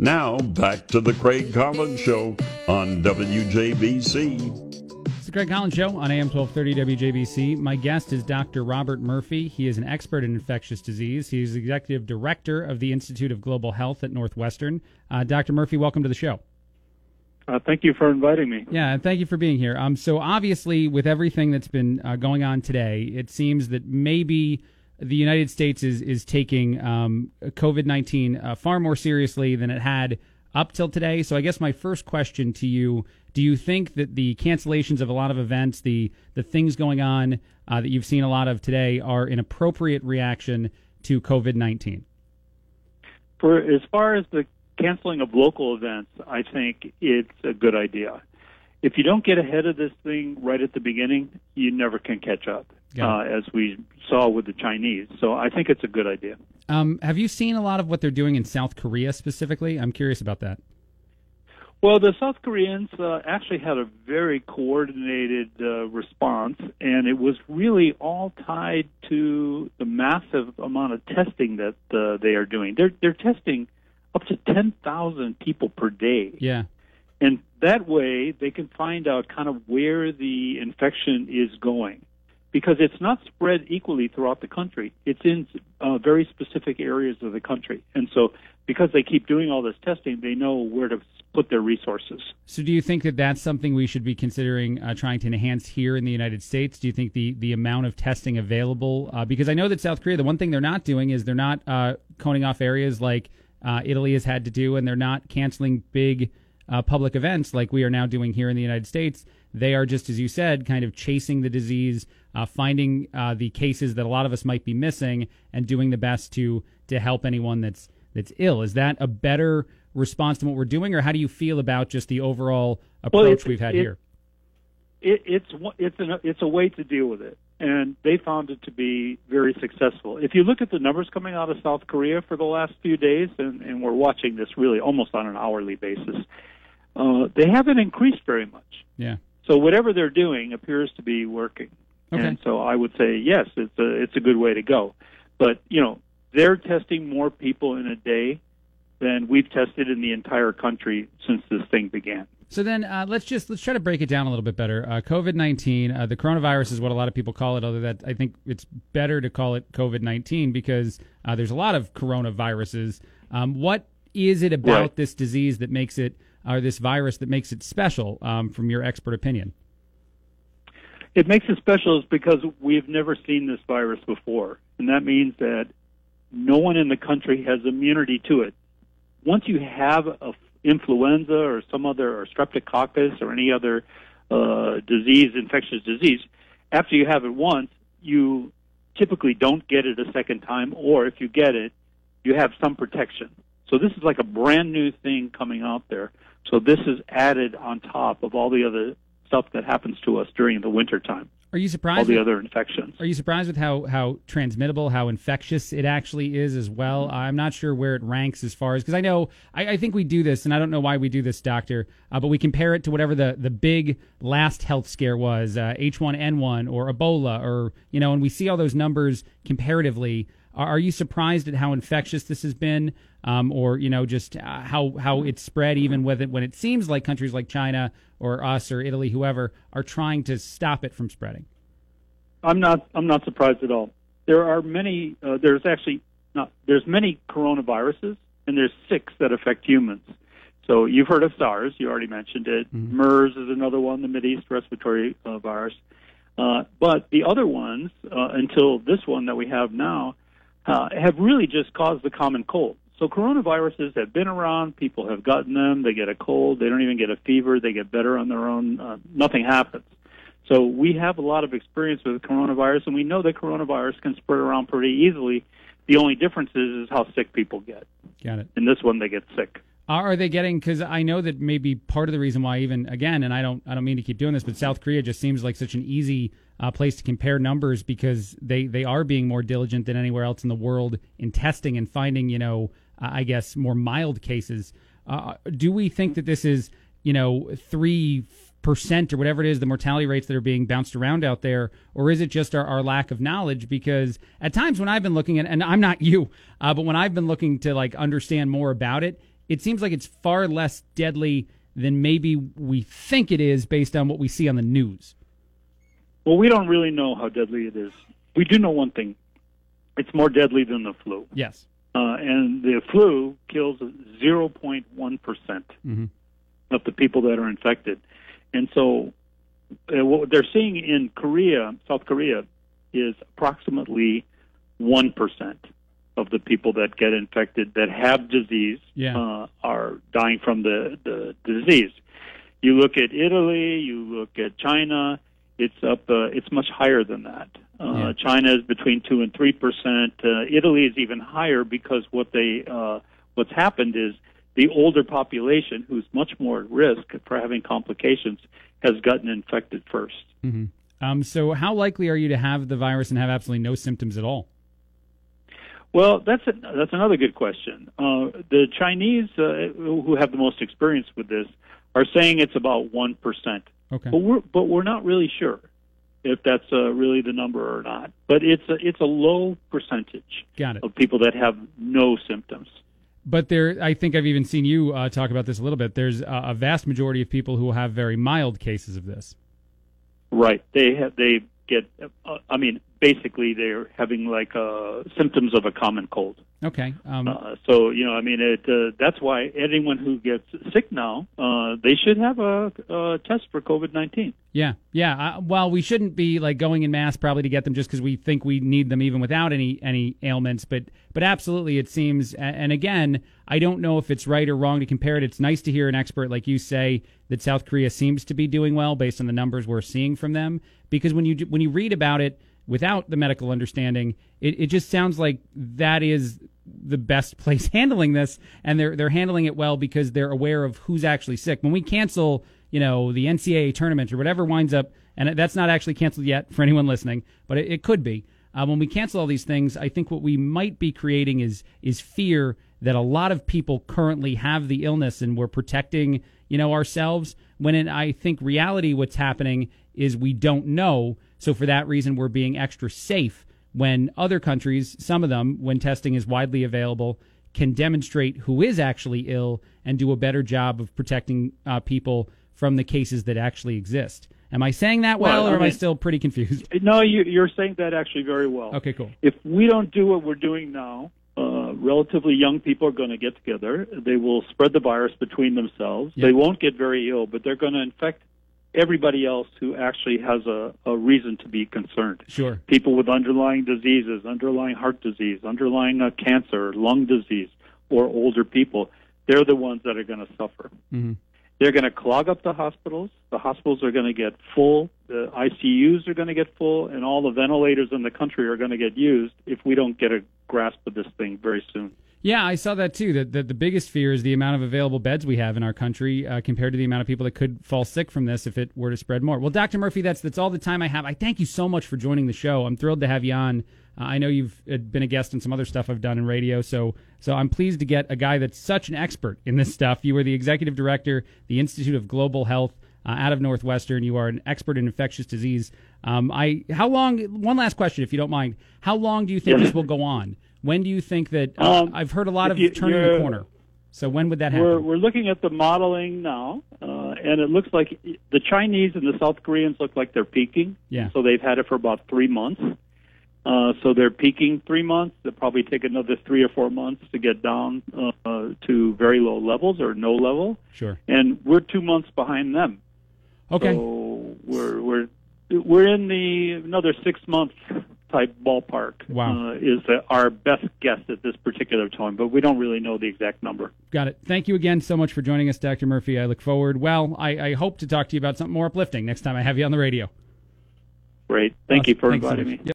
Now, back to the Craig Collins Show on WJBC. It's the Craig Collins Show on AM 1230 WJBC. My guest is Dr. Robert Murphy. He is an expert in infectious disease. He is executive director of the Institute of Global Health at Northwestern. Uh, Dr. Murphy, welcome to the show. Uh, thank you for inviting me. Yeah, and thank you for being here. Um, so obviously, with everything that's been uh, going on today, it seems that maybe the United States is is taking um, COVID nineteen uh, far more seriously than it had up till today. So I guess my first question to you: Do you think that the cancellations of a lot of events, the the things going on uh, that you've seen a lot of today, are an appropriate reaction to COVID nineteen? For as far as the canceling of local events, I think it's a good idea. If you don't get ahead of this thing right at the beginning, you never can catch up. Uh, as we saw with the Chinese. So I think it's a good idea. Um, have you seen a lot of what they're doing in South Korea specifically? I'm curious about that. Well, the South Koreans uh, actually had a very coordinated uh, response, and it was really all tied to the massive amount of testing that uh, they are doing. They're they're testing up to ten thousand people per day, Yeah. and that way they can find out kind of where the infection is going, because it's not spread equally throughout the country. It's in uh, very specific areas of the country, and so because they keep doing all this testing, they know where to put their resources. So, do you think that that's something we should be considering uh, trying to enhance here in the United States? Do you think the, the amount of testing available? Uh, because I know that South Korea, the one thing they're not doing is they're not uh, coning off areas like uh, Italy has had to do, and they're not canceling big uh, public events like we are now doing here in the United States. They are just, as you said, kind of chasing the disease, uh, finding uh, the cases that a lot of us might be missing, and doing the best to to help anyone that's that's ill. Is that a better response to what we're doing, or how do you feel about just the overall Well, approach it- we've had it- here? it, it's it's an, it's a way to deal with it, and they found it to be very successful. If you look at the numbers coming out of South Korea for the last few days, and, and we're watching this really almost on an hourly basis, uh, they haven't increased very much. Yeah. So whatever they're doing appears to be working, Okay. and so I would say yes, it's a it's a good way to go. But you know they're testing more people in a day than we've tested in the entire country since this thing began. So then uh, let's just let's try to break it down a little bit better. Uh, COVID nineteen, uh, the coronavirus is what a lot of people call it. Although that I think it's better to call it COVID nineteen because uh, there's a lot of coronaviruses. Um, what is it about Right. this disease that makes it, or this virus that makes it special, um, from your expert opinion? It makes it special is because we've never seen this virus before, and that means that no one in the country has immunity to it. Once you have a influenza or some other or streptococcus or any other uh, disease, infectious disease, after you have it once, you typically don't get it a second time, or if you get it, you have some protection. So this is like a brand new thing coming out there. So this is added on top of all the other stuff that happens to us during the winter time Are you surprised? all the with- other infections. Are you surprised with how, how transmittable, how infectious it actually is as well? I'm not sure where it ranks as far as because I know I, I think we do this, and I don't know why we do this, Doctor, uh, but we compare it to whatever the, the big last health scare was, uh, H1N1 or Ebola, or you know, and we see all those numbers comparatively. Are, you surprised at how infectious this has been, um, or you know, just uh, how how it's spread, even with it when it seems like countries like China or us or Italy, whoever, are trying to stop it from spreading? I'm not. I'm not surprised at all. There are many. Uh, there's actually not. There's many coronaviruses, and there's six that affect humans. So you've heard of SARS. You already mentioned it. MERS is another one, the Mideast respiratory uh, virus. Uh, but the other ones, uh, until this one that we have now, uh, have really just caused the common cold. So coronaviruses have been around. People have gotten them. They get a cold. They don't even get a fever. They get better on their own. Uh, nothing happens. So we have a lot of experience with coronavirus, and we know that coronavirus can spread around pretty easily. The only difference is, is how sick people get. Got it. In this one, they get sick. Are they getting? Because I know that maybe part of the reason why, even again, and I don't, I don't mean to keep doing this, but South Korea just seems like such an easy uh, place to compare numbers because they they are being more diligent than anywhere else in the world in testing and finding, you know, uh, I guess more mild cases. Uh, do we think that this is, you know, three percent or whatever it is, the mortality rates that are being bounced around out there, or is it just our, our lack of knowledge? Because at times when I've been looking at, and I'm not you, uh, but when I've been looking to like understand more about it, it seems like it's far less deadly than maybe we think it is based on what we see on the news. Well, we don't really know how deadly it is. We do know one thing: it's more deadly than the flu. Yes. Uh, and the flu kills 0.1 percent Mm-hmm. of the people that are infected. And so, uh, what they're seeing in Korea, South Korea, is approximately one percent of the people that get infected that have disease Yeah. uh, are dying from the, the disease. You look at Italy, you look at China, it's up. Uh, it's much higher than that. Uh, Yeah. China is between two and three percent. Uh, Italy is even higher because what they uh, what's happened is the older population, who's much more at risk for having complications, has gotten infected first. Mm-hmm. Um, so, how likely are you to have the virus and have absolutely no symptoms at all? Well, that's a, that's another good question. Uh, the Chinese, uh, who have the most experience with this, are saying it's about one percent. Okay. But we're but we're not really sure if that's uh, really the number or not. But it's a it's a low percentage Got it. of people that have no symptoms. But there, I think I've even seen you uh, talk about this a little bit. There's a, a vast majority of people who have very mild cases of this. Right. They have they get. Uh, I mean, basically, they're having like uh, symptoms of a common cold. Okay. Um, Uh, so you know, I mean, it. Uh, that's why anyone who gets sick now, uh, they should have a, a test for COVID nineteen. yeah, yeah. Uh, well, we shouldn't be like going in mass probably to get them just because we think we need them even without any any ailments. But but absolutely, it seems. And again, I don't know if it's right or wrong to compare it. It's nice to hear an expert like you say that South Korea seems to be doing well based on the numbers we're seeing from them. Because when you when you read about it without the medical understanding, it, it just sounds like that is the best place handling this, and they're they're handling it well because they're aware of who's actually sick. When we cancel, you know, the NCAA tournament or whatever winds up, and that's not actually canceled yet for anyone listening, but it, it could be. Uh, when we cancel all these things, I think what we might be creating is is fear that a lot of people currently have the illness, and we're protecting, you know, ourselves. When in, I think reality, what's happening is we don't know. So for that reason, we're being extra safe when other countries, some of them, when testing is widely available, can demonstrate who is actually ill and do a better job of protecting uh, people from the cases that actually exist. Am I saying that well, Well, or I am I still pretty confused? No, you, you're saying that actually very well. Okay, cool. if we don't do what we're doing now, relatively young people are going to get together. They will spread the virus between themselves. Yep. They won't get very ill, but they're going to infect everybody else who actually has a, a reason to be concerned. Sure. People with underlying diseases, underlying heart disease, underlying uh, cancer, lung disease, or older people, they're the ones that are going to suffer. hmm They're going to clog up the hospitals. The hospitals are going to get full. The ICUs are going to get full, and all the ventilators in the country are going to get used if we don't get a grasp of this thing very soon. Yeah, I saw that too. That, that the biggest fear is the amount of available beds we have in our country uh, compared to the amount of people that could fall sick from this if it were to spread more. Well, Dr. Murphy, that's that's all the time I have. I thank you so much for joining the show. I'm thrilled to have you on. Uh, I know you've uh, been a guest in some other stuff I've done in radio, so so I'm pleased to get a guy that's such an expert in this stuff. You are the executive director, the Institute of Global Health. Uh, out of Northwestern, you are an expert in infectious disease. Um, I how long? One last question, if you don't mind. How long do you think Yeah. this will go on? When do you think that? Uh, Um, I've heard a lot of you- turning the corner. So when would that We're, happen? we're looking at the modeling now, uh, and it looks like the Chinese and the South Koreans look like they're peaking. Yeah. So they've had it for about three months. Uh, so they're peaking three months. They'll probably take another three or four months to get down uh, to very low levels or no level. Sure. And we're two months behind them. Okay. So we're we're we're in the another six month type ballpark. Wow. Uh, is the, our best guess at this particular time, but we don't really know the exact number. Got it. Thank you again so much for joining us, Dr. Murphy. I look forward. Well, I, I hope to talk to you about something more uplifting next time I have you on the radio. Great. Thank you for Thanks inviting much. me. Yep.